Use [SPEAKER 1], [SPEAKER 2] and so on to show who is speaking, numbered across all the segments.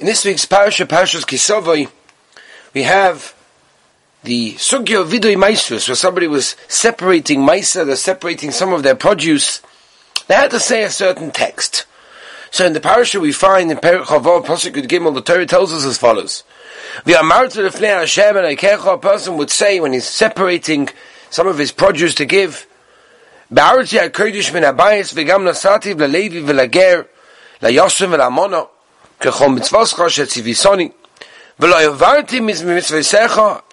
[SPEAKER 1] In this week's parasha, Parashas Ki Savo, we have the Sugya Vidoi Maisus, where somebody was separating Maisa, they're separating some of their produce. They had to say a certain text. So in the parasha we find in Perich Chavor, Pasuk Gimel, the Torah tells us as follows. The Amartu Lefnei Hashem and Eikecha, a person would say when he's separating some of his produce to give, HaKodesh min Abayis v'gam lelevi v'lager, v'lamona, Kechom yavarti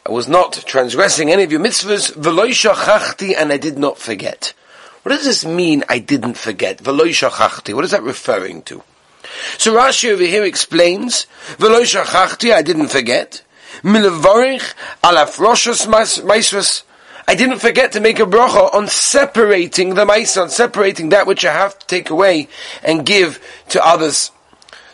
[SPEAKER 1] I was not transgressing any of your mitzvahs. V'lo shachachti, and I did not forget. What does this mean, I didn't forget? V'lo shachachti. What is that referring to? So Rashi over here explains, V'lo shachachti, I didn't forget. Milavorich alaf roshos. I didn't forget to make a bracha on separating the mice, on separating that which I have to take away and give to others.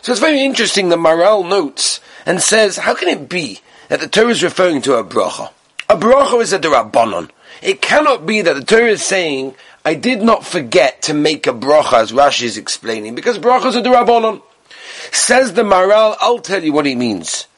[SPEAKER 1] So it's very interesting that Maharal notes and says, how can it be that the Torah is referring to a bracha? A bracha is a derabanon. It cannot be that the Torah is saying, I did not forget to make a bracha, as Rashi is explaining, because bracha is a derabanon. Says the Maharal, I'll tell you what he means.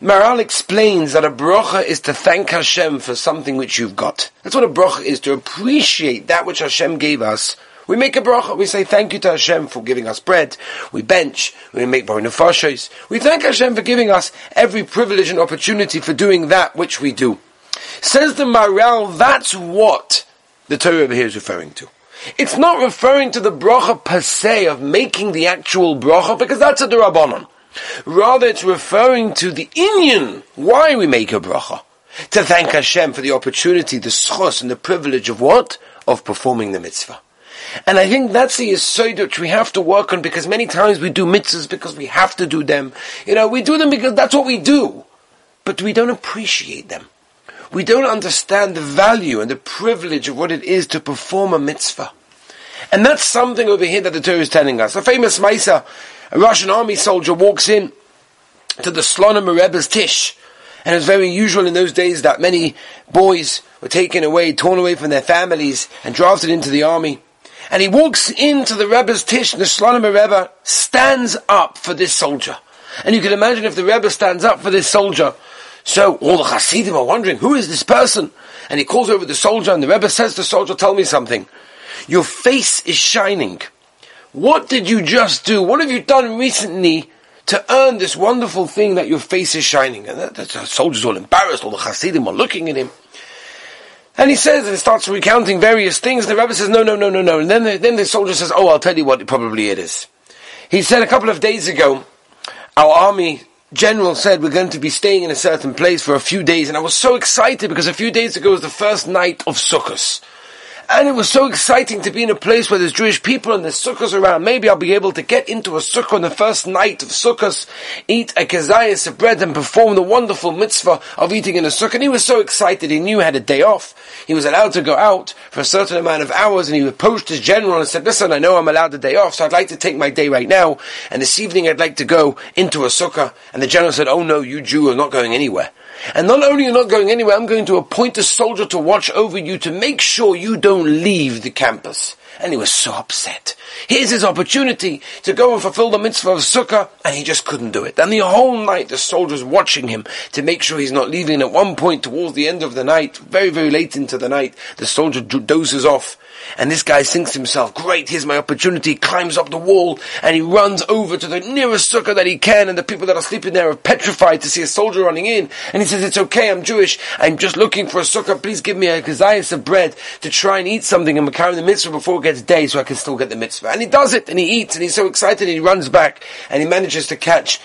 [SPEAKER 1] Maharal explains that a bracha is to thank Hashem for something which you've got. That's what a bracha is, to appreciate that which Hashem gave us we make a bracha. We say thank you to Hashem for giving us bread. We bench. We make borei nefashos. We thank Hashem for giving us every privilege and opportunity for doing that which we do. Says the Maharal, that's what the Torah over here is referring to. It's not referring to the bracha per se of making the actual bracha because that's a derabanan. Rather, it's referring to the inyan, why we make a bracha. To thank Hashem for the opportunity, the zchus, and the privilege of what? Of performing the mitzvah. And I think that's the aside which we have to work on because many times we do mitzvahs because we have to do them. You know, we do them because that's what we do. But we don't appreciate them. We don't understand the value and the privilege of what it is to perform a mitzvah. And that's something over here that the Torah is telling us. A famous Maisa, a Russian army soldier walks in to the Slonim Rebbe's Tish. And it's very usual in those days that many boys were taken away, torn away from their families, and drafted into the army. And he walks into the Rebbe's Tish, the Shlonim Rebbe stands up for this soldier. And you can imagine if the Rebbe stands up for this soldier, so all the Hasidim are wondering, who is this person? And he calls over the soldier, and the Rebbe says to the soldier, tell me something. Your face is shining. What did you just do? What have you done recently to earn this wonderful thing that your face is shining? And the, the soldier's all embarrassed, all the Hasidim are looking at him. And he says, and he starts recounting various things. And the rabbi says, no, no, no, no, no. And then the, then the soldier says, oh, I'll tell you what probably it is. He said a couple of days ago, our army general said we're going to be staying in a certain place for a few days. And I was so excited because a few days ago was the first night of Sukkot. And it was so exciting to be in a place where there's Jewish people and there's sukkahs around. Maybe I'll be able to get into a sukkah on the first night of sukkahs, eat a kezayas of bread and perform the wonderful mitzvah of eating in a sukkah. And he was so excited. He knew he had a day off. He was allowed to go out for a certain amount of hours and he approached his general and said, listen, I know I'm allowed a day off, so I'd like to take my day right now. And this evening I'd like to go into a sukkah. And the general said, oh no, you Jew are not going anywhere. And not only you're you not going anywhere, I'm going to appoint a soldier to watch over you to make sure you don't leave the campus. And he was so upset. Here's his opportunity to go and fulfill the mitzvah of Sukkah, and he just couldn't do it. And the whole night the soldiers watching him to make sure he's not leaving. At one point, towards the end of the night, very, very late into the night, the soldier dozes off and this guy thinks to himself, great, here's my opportunity, climbs up the wall, and he runs over to the nearest sukkah that he can, and the people that are sleeping there are petrified to see a soldier running in. And he says, it's okay, I'm Jewish, I'm just looking for a sukkah, please give me a kazayas of bread to try and eat something and carry the mitzvah before it gets day so I can still get the mitzvah. And he does it, and he eats, and he's so excited, and he runs back, and he manages to catch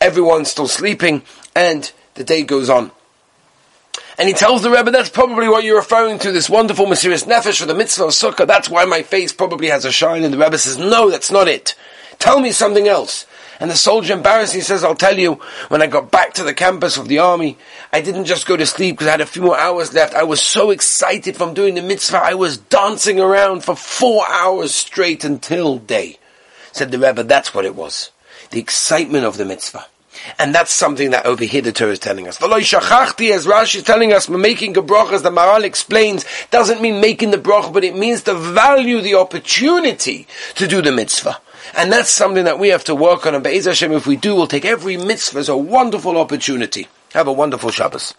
[SPEAKER 1] everyone still sleeping, and the day goes on. And he tells the Rebbe, that's probably what you're referring to, this wonderful mesirus Nefesh for the mitzvah of Sukkah. That's why my face probably has a shine. And the Rebbe says, no, that's not it. Tell me something else. And the soldier embarrassed, he says, I'll tell you, when I got back to the campus of the army, I didn't just go to sleep because I had a few more hours left. I was so excited from doing the mitzvah, I was dancing around for four hours straight until day. Said the Rebbe, that's what it was. The excitement of the mitzvah. And that's something that over here the Torah is telling us. Shachachti, as Rashi is telling us, making a bracha, as the Maharal explains, doesn't mean making the bracha, but it means to value the opportunity to do the mitzvah. And that's something that we have to work on. And Be'ez Hashem, if we do, we'll take every mitzvah as a wonderful opportunity. Have a wonderful Shabbos.